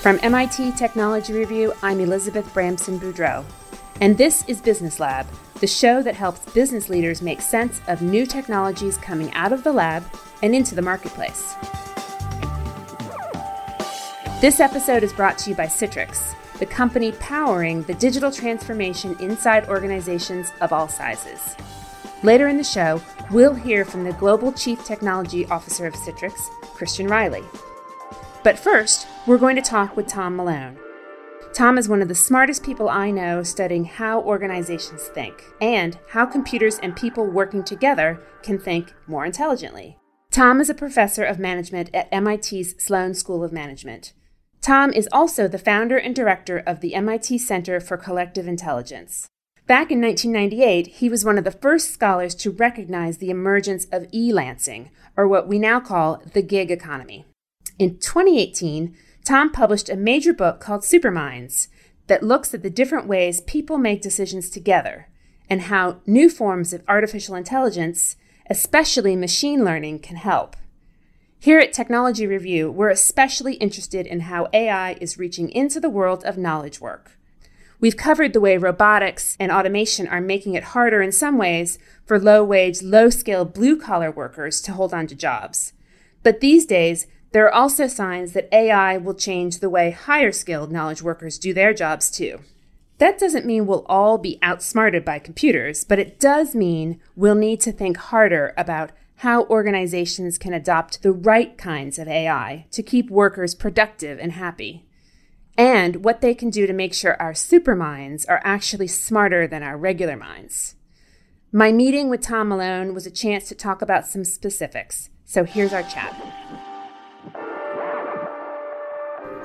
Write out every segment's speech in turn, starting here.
From MIT Technology Review, I'm Elizabeth Bramson Boudreau. And this is Business Lab, the show that helps business leaders make sense of new technologies coming out of the lab and into the marketplace. This episode is brought to you by Citrix, the company powering the digital transformation inside organizations of all sizes. Later in the show, we'll hear from the Global Chief Technology Officer of Citrix, Christian Reilly. But first, we're going to talk with Tom Malone. Tom is one of the smartest people I know studying how organizations think and how computers and people working together can think more intelligently. Tom is a professor of management at MIT's Sloan School of Management. Tom is also the founder and director of the MIT Center for Collective Intelligence. Back in 1998, he was one of the first scholars to recognize the emergence of e Lansing, or what we now call the gig economy. In 2018, Tom published a major book called Superminds that looks at the different ways people make decisions together and how new forms of artificial intelligence, especially machine learning, can help. Here at Technology Review, we're especially interested in how AI is reaching into the world of knowledge work. We've covered the way robotics and automation are making it harder in some ways for low wage, low skill blue collar workers to hold on to jobs. But these days, there are also signs that AI will change the way higher skilled knowledge workers do their jobs too. That doesn't mean we'll all be outsmarted by computers, but it does mean we'll need to think harder about how organizations can adopt the right kinds of AI to keep workers productive and happy, and what they can do to make sure our superminds are actually smarter than our regular minds. My meeting with Tom Malone was a chance to talk about some specifics, so here's our chat.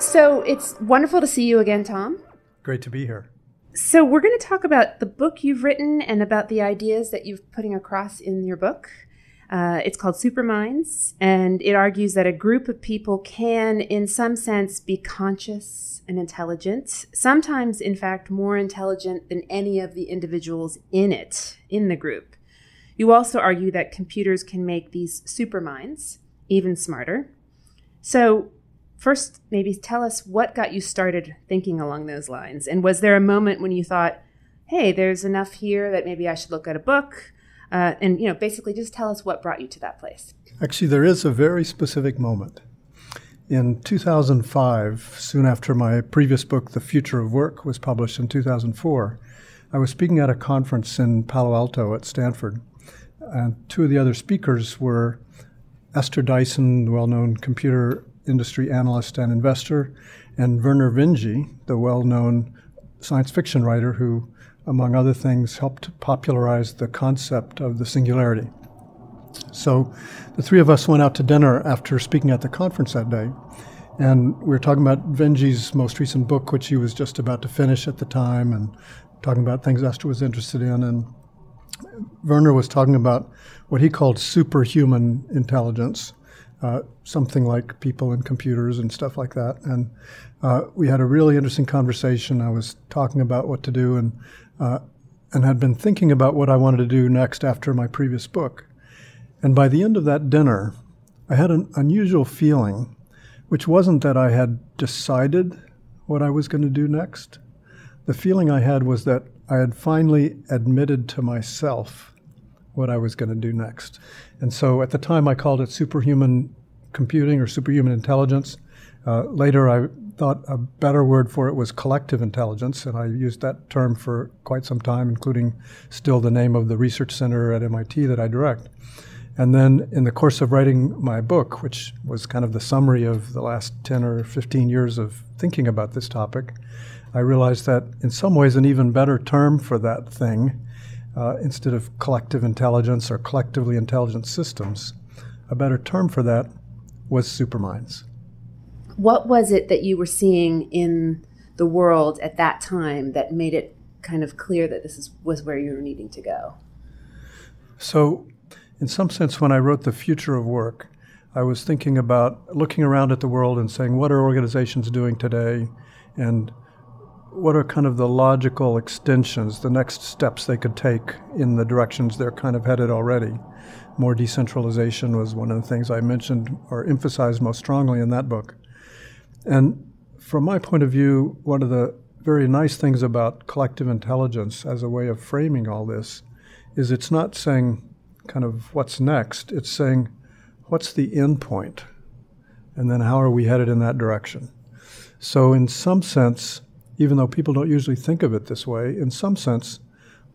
So it's wonderful to see you again, Tom. Great to be here. So we're going to talk about the book you've written and about the ideas that you're putting across in your book. Uh, it's called Superminds, and it argues that a group of people can, in some sense, be conscious and intelligent, sometimes, in fact, more intelligent than any of the individuals in it, in the group. You also argue that computers can make these superminds even smarter. So, first, maybe tell us what got you started thinking along those lines. And was there a moment when you thought, hey, there's enough here that maybe I should look at a book? Uh, and, you know, basically just tell us what brought you to that place. Actually, there is a very specific moment. In 2005, soon after my previous book, The Future of Work, was published in 2004, I was speaking at a conference in Palo Alto at Stanford. And two of the other speakers were Esther Dyson, well known computer industry analyst and investor, and Vernor Vinge, the well known science fiction writer who, among other things, helped popularize the concept of the singularity. So the three of us went out to dinner after speaking at the conference that day. And we were talking about Vinge's most recent book, which he was just about to finish at the time, and talking about things Esther was interested in. And Vernor was talking about what he called superhuman intelligence, uh, something like people and computers and stuff like that. And uh, we had a really interesting conversation. I was talking about what to do and uh, and had been thinking about what I wanted to do next after my previous book. And by the end of that dinner, I had an unusual feeling, which wasn't that I had decided what I was going to do next. The feeling I had was that I had finally admitted to myself what I was going to do next. And so at the time, I called it superhuman computing or superhuman intelligence. Uh, later, I thought a better word for it was collective intelligence, and I used that term for quite some time, including still the name of the research center at MIT that I direct. And then, in the course of writing my book, which was kind of the summary of the last 10 or 15 years of thinking about this topic, I realized that in some ways, an even better term for that thing uh, instead of collective intelligence or collectively intelligent systems. A better term for that was superminds. What was it that you were seeing in the world at that time that made it kind of clear that this is, was where you were needing to go? So, in some sense, when I wrote The Future of Work, I was thinking about looking around at the world and saying, what are organizations doing today? And what are kind of the logical extensions, the next steps they could take in the directions they're kind of headed already? More decentralization was one of the things I mentioned or emphasized most strongly in that book. And from my point of view, one of the very nice things about collective intelligence as a way of framing all this is it's not saying kind of what's next, it's saying what's the end point, and then how are we headed in that direction. So, in some sense, even though people don't usually think of it this way, in some sense,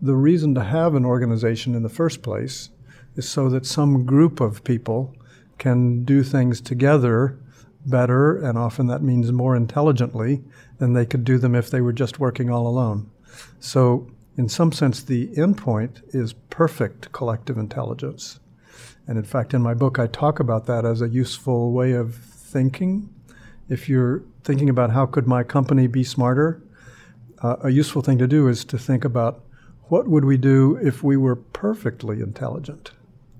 the reason to have an organization in the first place is so that some group of people can do things together better, and often that means more intelligently than they could do them if they were just working all alone. So, in some sense, the endpoint is perfect collective intelligence. And in fact, in my book, I talk about that as a useful way of thinking. If you're thinking about how could my company be smarter, uh, a useful thing to do is to think about what would we do if we were perfectly intelligent,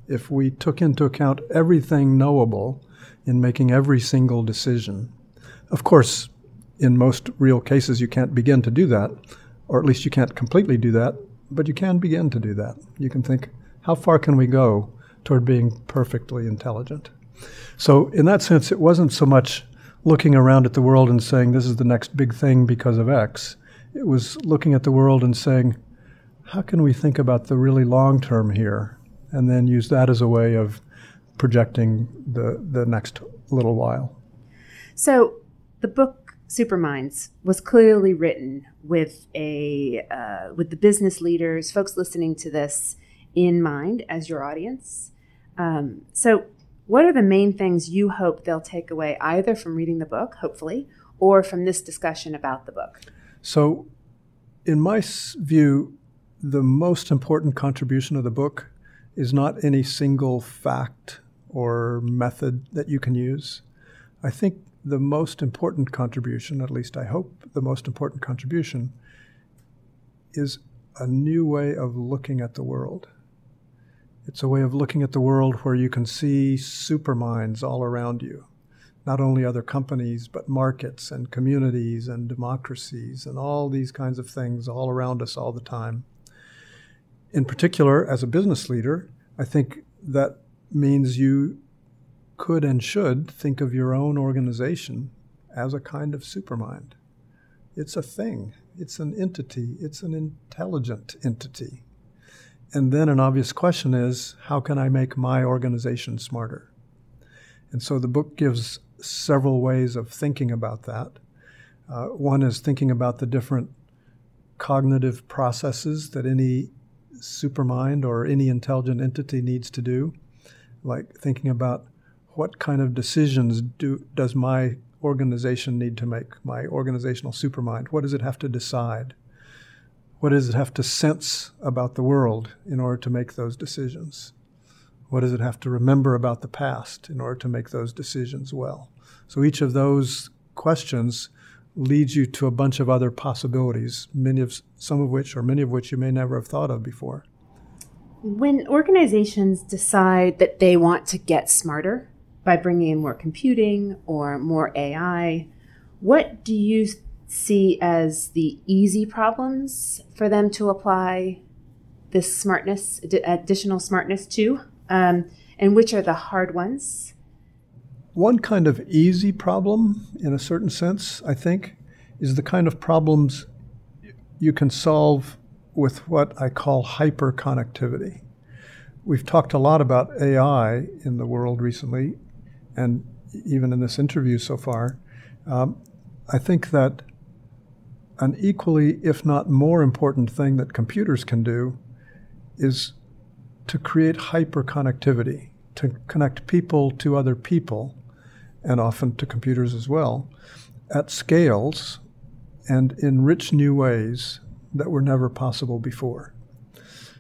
if we took into account everything knowable in making every single decision. Of course, in most real cases, you can't begin to do that or at least you can't completely do that, but you can begin to do that. You can think, how far can we go toward being perfectly intelligent? So, in that sense, it wasn't so much looking around at the world and saying, this is the next big thing because of X. It was looking at the world and saying, how can we think about the really long term here? And then use that as a way of projecting the, the next little while. So, the book Superminds was clearly written with a uh, with the business leaders, folks listening to this in mind as your audience. Um, so, what are the main things you hope they'll take away either from reading the book, hopefully, or from this discussion about the book? So, in my view, the most important contribution of the book is not any single fact or method that you can use. I think the most important contribution, at least I hope the most important contribution, is a new way of looking at the world. It's a way of looking at the world where you can see superminds all around you, not only other companies, but markets and communities and democracies and all these kinds of things all around us all the time. In particular, as a business leader, I think that means you could and should think of your own organization as a kind of supermind. It's a thing, it's an entity, it's an intelligent entity. And then an obvious question is how can I make my organization smarter? And so the book gives several ways of thinking about that. Uh, one is thinking about the different cognitive processes that any supermind or any intelligent entity needs to do, like thinking about what kind of decisions do does my organization need to make, my organizational supermind? What does it have to decide? What does it have to sense about the world in order to make those decisions? What does it have to remember about the past in order to make those decisions well? So each of those questions leads you to a bunch of other possibilities, many of some of which or many of which you may never have thought of before. When organizations decide that they want to get smarter, by bringing in more computing or more AI. What do you see as the easy problems for them to apply this smartness, additional smartness to? Um, and which are the hard ones? One kind of easy problem, in a certain sense, I think, is the kind of problems you can solve with what I call hyperconnectivity. We've talked a lot about AI in the world recently, and even in this interview so far, um, I think that an equally, if not more important thing that computers can do is to create hyperconnectivity, to connect people to other people, and often to computers as well, at scales and in rich new ways that were never possible before.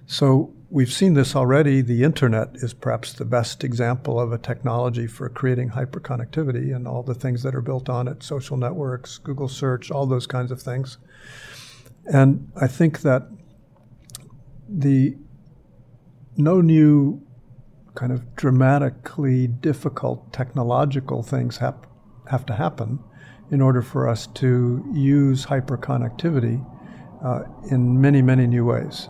So we've seen this already. The internet is perhaps the best example of a technology for creating hyperconnectivity and all the things that are built on it social networks, Google search, all those kinds of things. And I think that the no new kind of dramatically difficult technological things have, have to happen in order for us to use hyperconnectivity uh, in many, many new ways.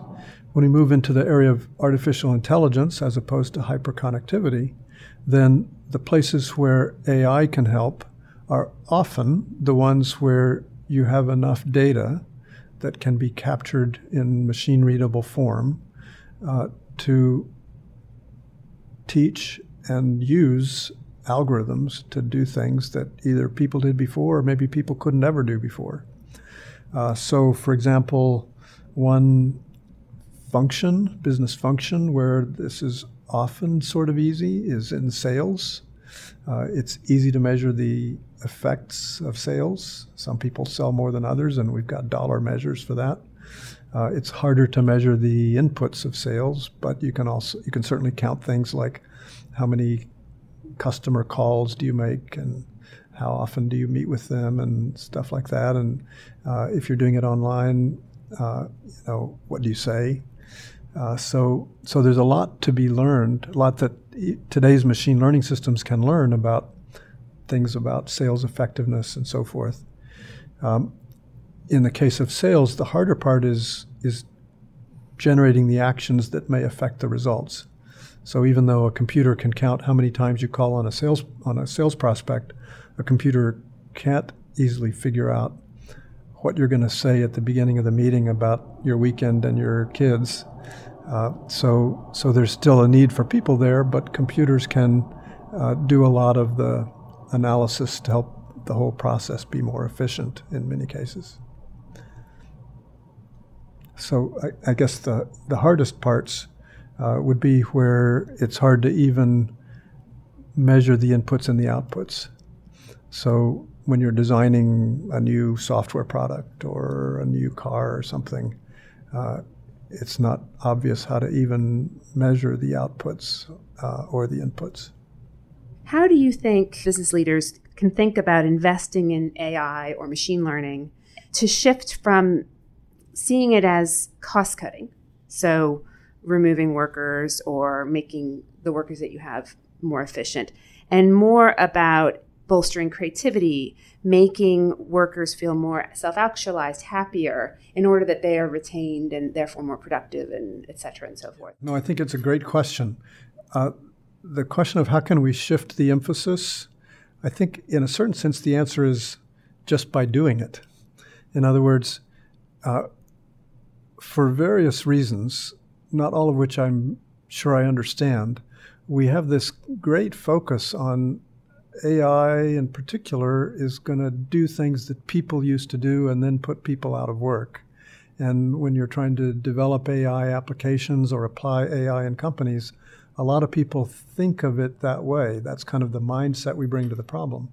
When we move into the area of artificial intelligence as opposed to hyperconnectivity, then the places where AI can help are often the ones where you have enough data that can be captured in machine readable form uh, to teach and use algorithms to do things that either people did before or maybe people could never do before. Uh, so, for example, one function, business function, where this is often sort of easy is in sales. Uh, it's easy to measure the effects of sales. Some people sell more than others, and we've got dollar measures for that. Uh, it's harder to measure the inputs of sales, but you can also you can certainly count things like how many customer calls do you make and how often do you meet with them and stuff like that. And uh, if you're doing it online, uh, you know what do you say? Uh, so so there's a lot to be learned, a lot that today's machine learning systems can learn about things about sales effectiveness and so forth. Um, in the case of sales, the harder part is is generating the actions that may affect the results. So even though a computer can count how many times you call on a sales on a sales prospect, a computer can't easily figure out what you're going to say at the beginning of the meeting about your weekend and your kids. Uh, so so there's still a need for people there, but computers can uh, do a lot of the analysis to help the whole process be more efficient in many cases. So I, I guess the, the hardest parts uh, would be where it's hard to even measure the inputs and the outputs. So when you're designing a new software product or a new car or something, uh, it's not obvious how to even measure the outputs uh, or the inputs. How do you think business leaders can think about investing in AI or machine learning to shift from seeing it as cost cutting? So, removing workers or making the workers that you have more efficient, and more about bolstering creativity, making workers feel more self-actualized, happier, in order that they are retained and therefore more productive, and et cetera, and so forth. No, I think it's a great question. Uh, the question of how can we shift the emphasis, I think in a certain sense the answer is just by doing it. In other words, uh, for various reasons, not all of which I'm sure I understand, we have this great focus on AI in particular is going to do things that people used to do and then put people out of work. And when you're trying to develop AI applications or apply AI in companies, a lot of people think of it that way. That's kind of the mindset we bring to the problem.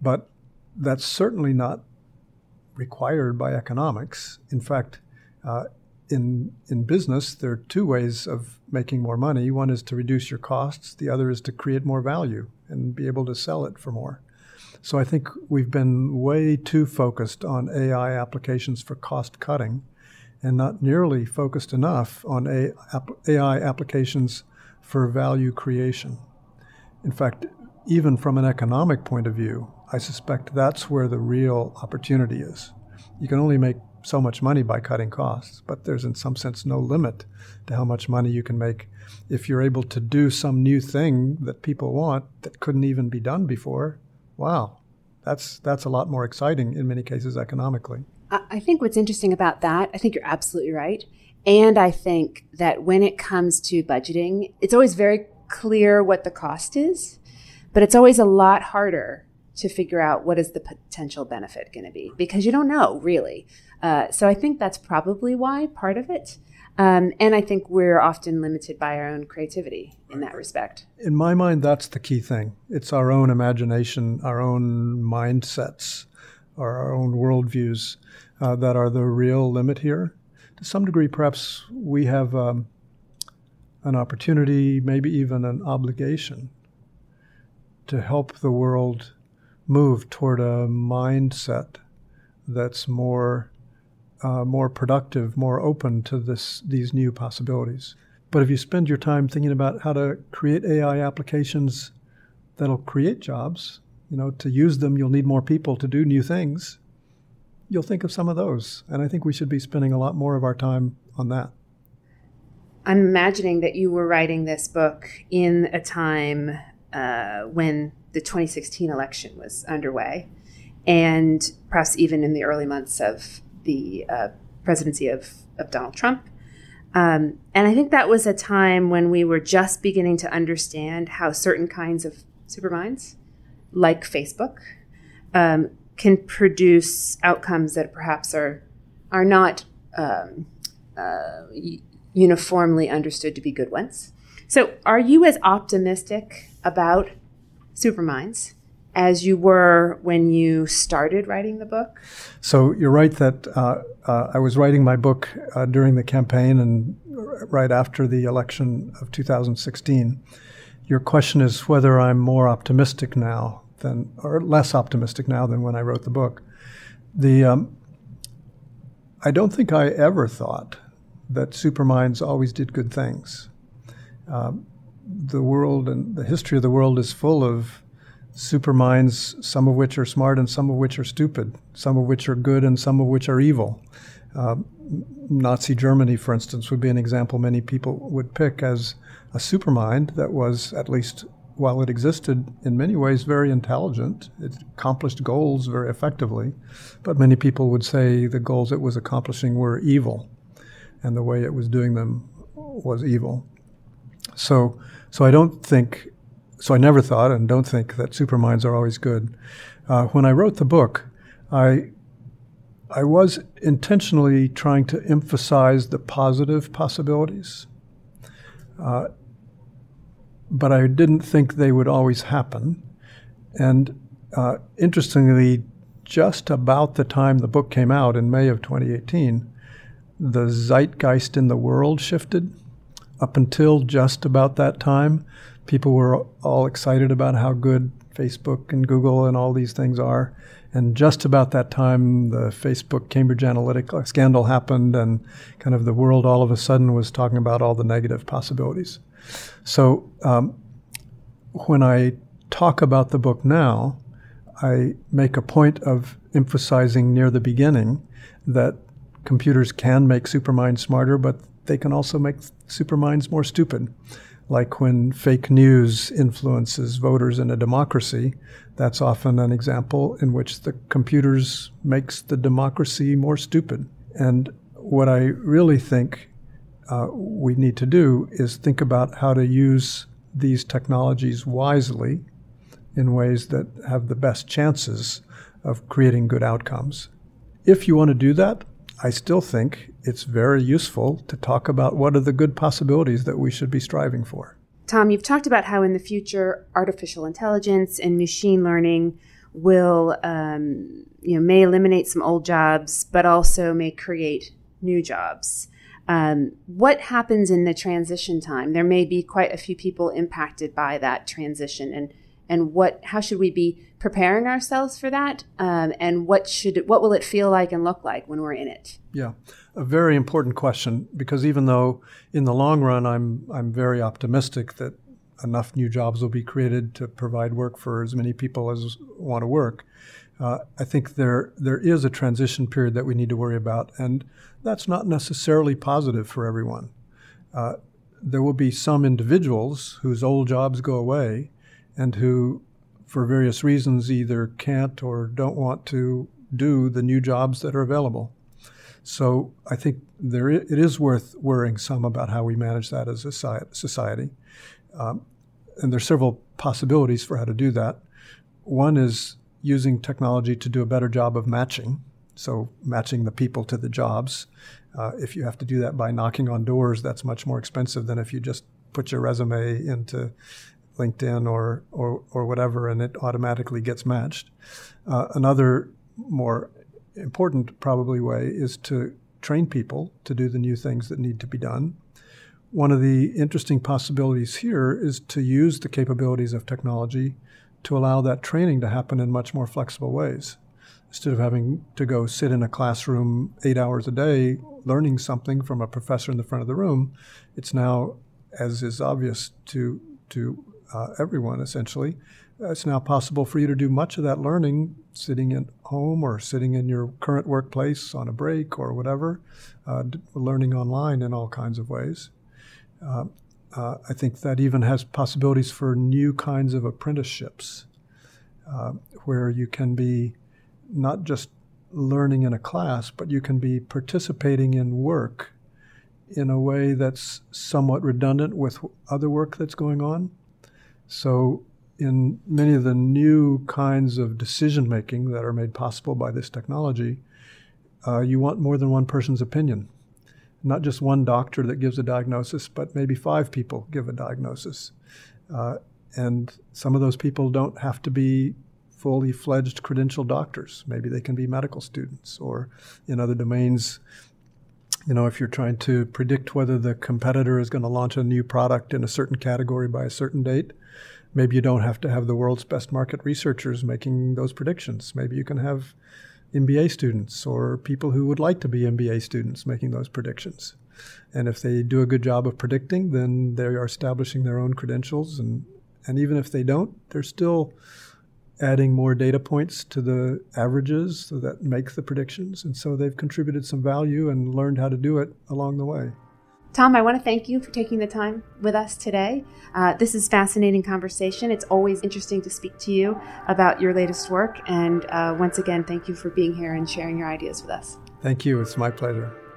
But that's certainly not required by economics. In fact, uh, in in business, there are two ways of making more money. One is to reduce your costs. The other is to create more value and be able to sell it for more. So I think we've been way too focused on AI applications for cost cutting, and not nearly focused enough on AI applications for value creation. In fact, even from an economic point of view, I suspect that's where the real opportunity is. You can only make so much money by cutting costs, but there's in some sense no limit to how much money you can make if you're able to do some new thing that people want that couldn't even be done before. Wow, that's that's a lot more exciting in many cases economically. I think what's interesting about that, I think you're absolutely right, and I think that when it comes to budgeting, it's always very clear what the cost is, but it's always a lot harder to figure out what is the potential benefit going to be because you don't know really. Uh, so I think that's probably why part of it. Um, and I think we're often limited by our own creativity in that respect. In my mind, that's the key thing. It's our own imagination, our own mindsets, our own worldviews uh, that are the real limit here to some degree, perhaps we have um, an opportunity, maybe even an obligation, to help the world move toward a mindset that's more uh, more productive, more open to this these new possibilities. But if you spend your time thinking about how to create AI applications that'll create jobs, you know, to use them, you'll need more people to do new things you'll think of some of those. And I think we should be spending a lot more of our time on that. I'm imagining that you were writing this book in a time uh, when the 2016 election was underway, and perhaps even in the early months of the uh, presidency of, of Donald Trump. Um, and I think that was a time when we were just beginning to understand how certain kinds of superminds, like Facebook, um, can produce outcomes that perhaps are are not um, uh, uniformly understood to be good ones. So, are you as optimistic about superminds as you were when you started writing the book? So, you're right that uh, uh, I was writing my book uh, during the campaign and right after the election of 2016. Your question is whether I'm more optimistic now than, or less optimistic now than when I wrote the book. The um, I don't think I ever thought that superminds always did good things. Um, the world and the history of the world is full of superminds, some of which are smart and some of which are stupid, some of which are good and some of which are evil. Uh, Nazi Germany, for instance, would be an example many people would pick as a supermind that was, at least while it existed, in many ways very intelligent. It accomplished goals very effectively, but many people would say the goals it was accomplishing were evil, and the way it was doing them was evil. So, so I don't think, so I never thought and don't think that superminds are always good. Uh, when I wrote the book, I I was intentionally trying to emphasize the positive possibilities, uh, but I didn't think they would always happen. And uh, interestingly, just about the time the book came out in May of 2018, the zeitgeist in the world shifted up until just about that time, people were all excited about how good Facebook and Google and all these things are. And just about that time, the Facebook Cambridge Analytica scandal happened, and kind of the world all of a sudden was talking about all the negative possibilities. So um, when I talk about the book now, I make a point of emphasizing near the beginning that computers can make superminds smarter, but they can also make superminds more stupid. Like when fake news influences voters in a democracy, that's often an example in which the computers makes the democracy more stupid. And what I really think uh, we need to do is think about how to use these technologies wisely in ways that have the best chances of creating good outcomes. If you want to do that, I still think it's very useful to talk about what are the good possibilities that we should be striving for. Tom, you've talked about how in the future artificial intelligence and machine learning will, um, you know, may eliminate some old jobs, but also may create new jobs. Um, what happens in the transition time? There may be quite a few people impacted by that transition, and and what how should we be preparing ourselves for that um, and what should what will it feel like and look like when we're in it yeah a very important question because even though in the long run i'm i'm very optimistic that enough new jobs will be created to provide work for as many people as want to work uh, I think there there is a transition period that we need to worry about, and that's not necessarily positive for everyone. Uh, there will be some individuals whose old jobs go away, and who, for various reasons, either can't or don't want to do the new jobs that are available. So I think there it is worth worrying some about how we manage that as a society. Um, and there are several possibilities for how to do that. One is using technology to do a better job of matching, so matching the people to the jobs. Uh, if you have to do that by knocking on doors, that's much more expensive than if you just put your resume into LinkedIn or, or, or whatever, and it automatically gets matched. Uh, another more important, probably, way is to train people to do the new things that need to be done. One of the interesting possibilities here is to use the capabilities of technology to allow that training to happen in much more flexible ways. Instead of having to go sit in a classroom eight hours a day learning something from a professor in the front of the room, it's now, as is obvious to, to uh, everyone essentially. It's now possible for you to do much of that learning sitting at home or sitting in your current workplace on a break or whatever, uh, learning online in all kinds of ways. Uh, uh, I think that even has possibilities for new kinds of apprenticeships uh, where you can be not just learning in a class, but you can be participating in work in a way that's somewhat redundant with other work that's going on. So, in many of the new kinds of decision making that are made possible by this technology, uh, you want more than one person's opinion. Not just one doctor that gives a diagnosis, but maybe five people give a diagnosis. Uh, and some of those people don't have to be fully fledged credentialed doctors. Maybe they can be medical students or in other domains. You know, if you're trying to predict whether the competitor is going to launch a new product in a certain category by a certain date, maybe you don't have to have the world's best market researchers making those predictions. Maybe you can have MBA students or people who would like to be MBA students making those predictions. And if they do a good job of predicting, then they are establishing their own credentials. And, and even if they don't, they're still adding more data points to the averages so that make the predictions. And so they've contributed some value and learned how to do it along the way. Tom, I want to thank you for taking the time with us today. Uh, this is fascinating conversation. It's always interesting to speak to you about your latest work. And uh, once again, thank you for being here and sharing your ideas with us. Thank you. It's my pleasure.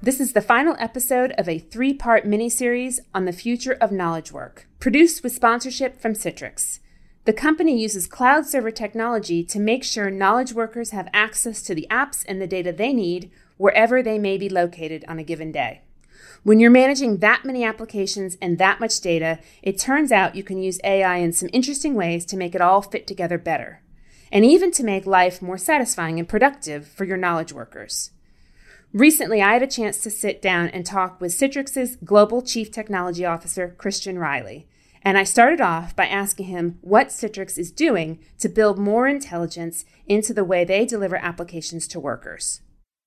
This is the final episode of a three part miniseries on the future of knowledge work, produced with sponsorship from Citrix. The company uses cloud server technology to make sure knowledge workers have access to the apps and the data they need wherever they may be located on a given day. When you're managing that many applications and that much data, it turns out you can use AI in some interesting ways to make it all fit together better, and even to make life more satisfying and productive for your knowledge workers. Recently, I had a chance to sit down and talk with Citrix's Global Chief Technology Officer, Christian Reilly. And I started off by asking him what Citrix is doing to build more intelligence into the way they deliver applications to workers.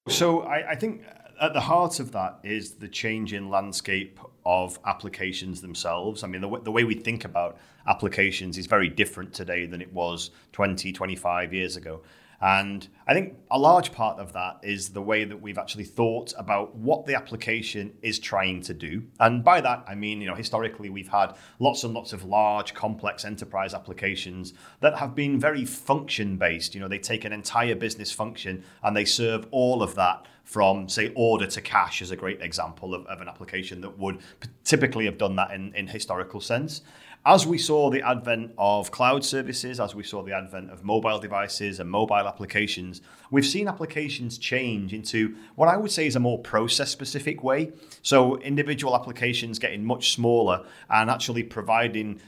So, I, I think at the heart of that is the change in landscape of applications themselves. I mean, the, w- the way we think about applications is very different today than it was 20, 25 years ago. And I think a large part of that is the way that we've actually thought about what the application is trying to do. And by that, I mean, you know, historically we've had lots and lots of large, complex enterprise applications that have been very function based. You know, they take an entire business function and they serve all of that from, say, order to cash is a great example of, of an application that would typically have done that in, in historical sense as we saw the advent of cloud services, as we saw the advent of mobile devices and mobile applications, we've seen applications change into what I would say is a more process specific way. So, individual applications getting much smaller and actually providing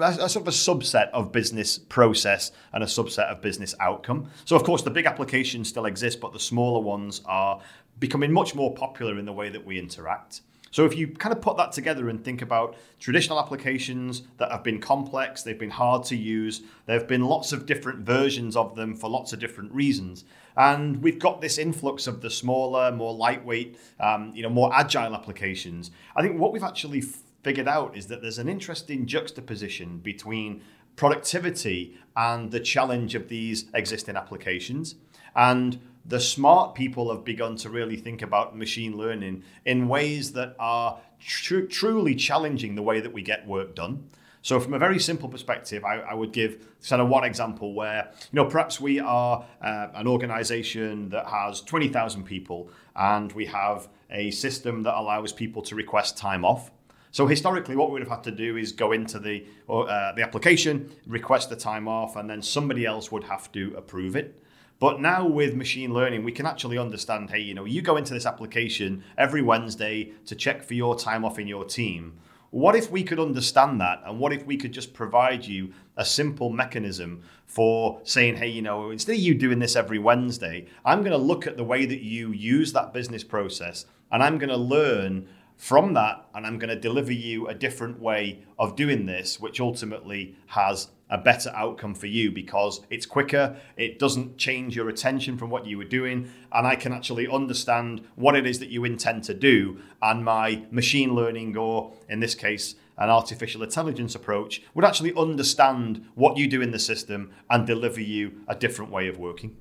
a, sort of a subset of business process and a subset of business outcome. So, of course, the big applications still exist, but the smaller ones are becoming much more popular in the way that we interact. So if you kind of put that together and think about traditional applications that have been complex, they've been hard to use, there have been lots of different versions of them for lots of different reasons. And we've got this influx of the smaller, more lightweight, um, you know, more agile applications. I think what we've actually figured out is that there's an interesting juxtaposition between productivity and the challenge of these existing applications. And the smart people have begun to really think about machine learning in ways that are tr- truly challenging the way that we get work done. So, from a very simple perspective, I, I would give sort of one example where, you know, perhaps we are uh, an organization that has 20,000 people and we have a system that allows people to request time off. So historically, what we would have had to do is go into the uh, the application, request the time off, and then somebody else would have to approve it. But now with machine learning, we can actually understand hey, you know, you go into this application every Wednesday to check for your time off in your team. What if we could understand that? And what if we could just provide you a simple mechanism for saying, hey, you know, instead of you doing this every Wednesday, I'm going to look at the way that you use that business process and I'm going to learn from that and I'm going to deliver you a different way of doing this, which ultimately has a better outcome for you because it's quicker, it doesn't change your attention from what you were doing, and I can actually understand what it is that you intend to do. And my machine learning, or in this case, an artificial intelligence approach, would actually understand what you do in the system and deliver you a different way of working.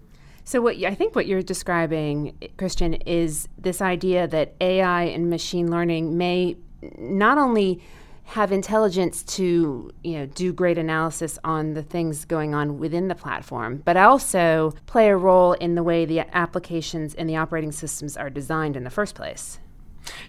So what I think what you're describing, Christian, is this idea that AI and machine learning may not only have intelligence to you know do great analysis on the things going on within the platform but also play a role in the way the applications and the operating systems are designed in the first place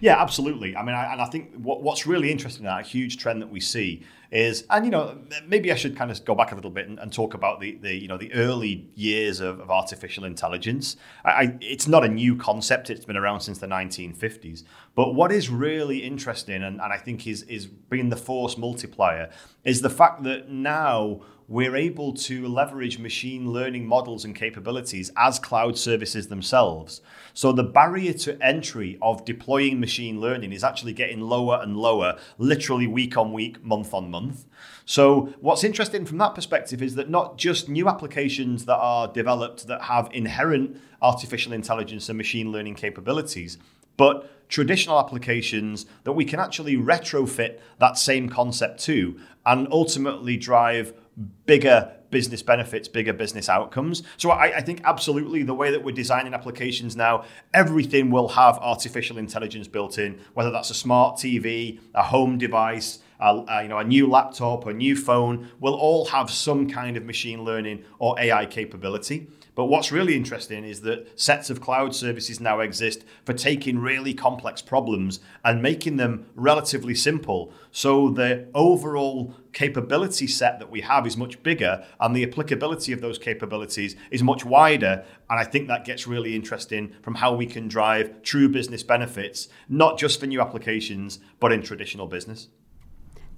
yeah, absolutely. I mean, I, and I think what, what's really interesting, that huge trend that we see is, and you know, maybe I should kind of go back a little bit and, and talk about the, the, you know, the early years of, of artificial intelligence. I, I, it's not a new concept; it's been around since the 1950s. But what is really interesting, and, and I think is is being the force multiplier, is the fact that now we're able to leverage machine learning models and capabilities as cloud services themselves. So the barrier to entry of deploying machine learning is actually getting lower and lower, literally week on week, month on month. So what's interesting from that perspective is that not just new applications that are developed that have inherent artificial intelligence and machine learning capabilities, but traditional applications that we can actually retrofit that same concept to and ultimately drive bigger business benefits, bigger business outcomes. So I, I, think absolutely the way that we're designing applications now, everything will have artificial intelligence built in, whether that's a smart TV, a home device, a, a, you know, a new laptop, a new phone, will all have some kind of machine learning or AI capability. But what's really interesting is that sets of cloud services now exist for taking really complex problems and making them relatively simple. So the overall capability set that we have is much bigger and the applicability of those capabilities is much wider. And I think that gets really interesting from how we can drive true business benefits, not just for new applications, but in traditional business.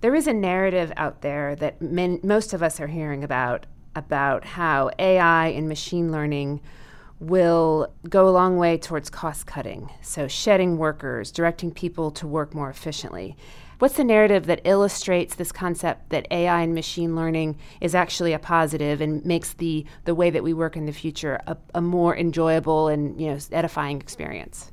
There is a narrative out there that men, most of us are hearing about about how AI and machine learning will go a long way towards cost cutting. So, shedding workers, directing people to work more efficiently. What's the narrative that illustrates this concept that AI and machine learning is actually a positive and makes the, the way that we work in the future a, a more enjoyable and you know edifying experience?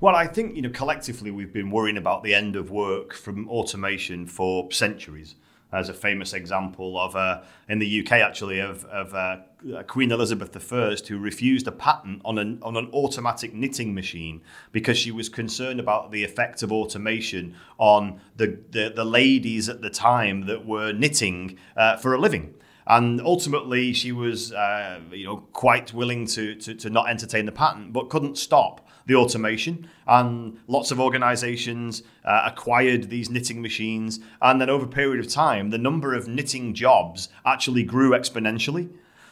Well, I think you know collectively we've been worrying about the end of work from automation for centuries as a famous example of uh, in the UK actually of, of uh, Queen Elizabeth I who refused a patent on an on an automatic knitting machine because she was concerned about the effect of automation on the the, the ladies at the time that were knitting uh, for a living. And ultimately, she was, uh, you know, quite willing to, to, to not entertain the patent, but couldn't stop the automation. And lots of organizations uh, acquired these knitting machines. And then over a period of time, the number of knitting jobs actually grew exponentially.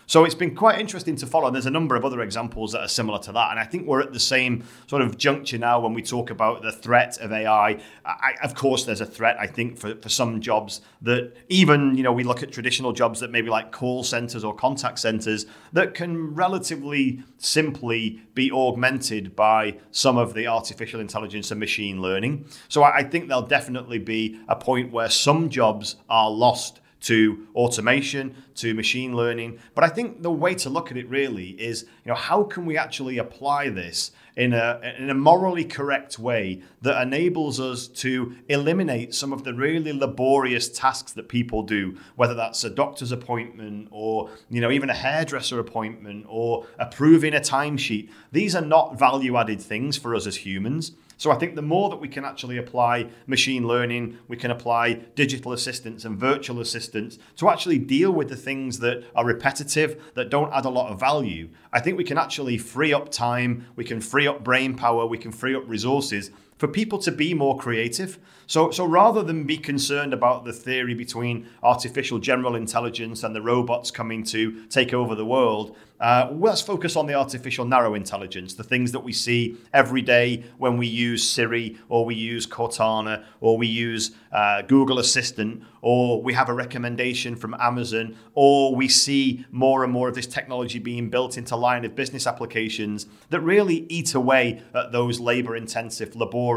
So it's been quite interesting to follow. There's a number of other examples that are similar to that. And I think we're at the same sort of juncture now when we talk about the threat of AI. I, of course, there's a threat, I think, for, for some jobs that even, you know, we look at traditional jobs that maybe like call centers or contact centers that can relatively simply be augmented by some of the artificial intelligence and machine learning. So I, I think there'll definitely be a point where some jobs are lost to automation, to machine learning. But I think the way to look at it really is, you know, how can we actually apply this in a, in a morally correct way that enables us to eliminate some of the really laborious tasks that people do, whether that's a doctor's appointment or, you know, even a hairdresser appointment or approving a timesheet. These are not value added things for us as humans. So I think the more that we can actually apply machine learning, we can apply digital assistants and virtual assistants to actually deal with the things that are repetitive, that don't add a lot of value. I think we can actually free up time, we can free up brain power, we can free up resources for people to be more creative. So, so rather than be concerned about the theory between artificial general intelligence and the robots coming to take over the world, uh, let's focus on the artificial narrow intelligence, the things that we see every day when we use Siri or we use Cortana or we use uh, Google Assistant or we have a recommendation from Amazon or we see more and more of this technology being built into line of business applications that really eat away at those labor intensive, laborious,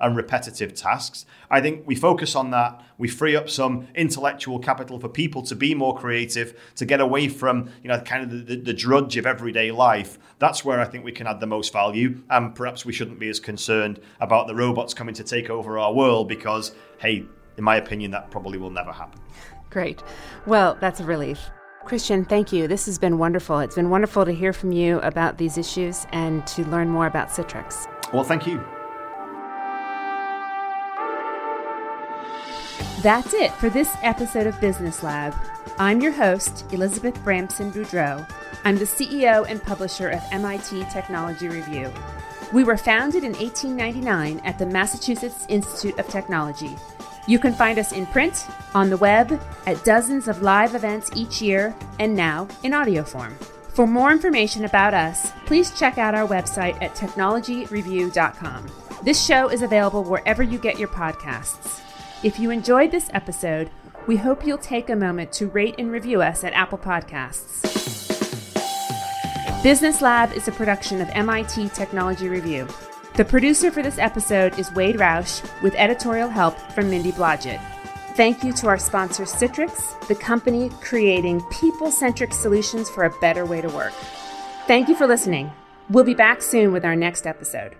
and repetitive tasks. I think we focus on that. We free up some intellectual capital for people to be more creative, to get away from you know kind of the, the, the drudge of everyday life. That's where I think we can add the most value. And perhaps we shouldn't be as concerned about the robots coming to take over our world because, hey, in my opinion, that probably will never happen. Great. Well, that's a relief. Christian, thank you. This has been wonderful. It's been wonderful to hear from you about these issues and to learn more about Citrix. Well, thank you. That's it for this episode of Business Lab. I'm your host, Elizabeth Bramson Boudreaux. I'm the CEO and publisher of MIT Technology Review. We were founded in 1899 at the Massachusetts Institute of Technology. You can find us in print, on the web, at dozens of live events each year, and now in audio form. For more information about us, please check out our website at technologyreview.com. This show is available wherever you get your podcasts. If you enjoyed this episode, we hope you'll take a moment to rate and review us at Apple Podcasts. Business Lab is a production of MIT Technology Review. The producer for this episode is Wade Roush, with editorial help from Mindy Blodgett. Thank you to our sponsor, Citrix, the company creating people centric solutions for a better way to work. Thank you for listening. We'll be back soon with our next episode.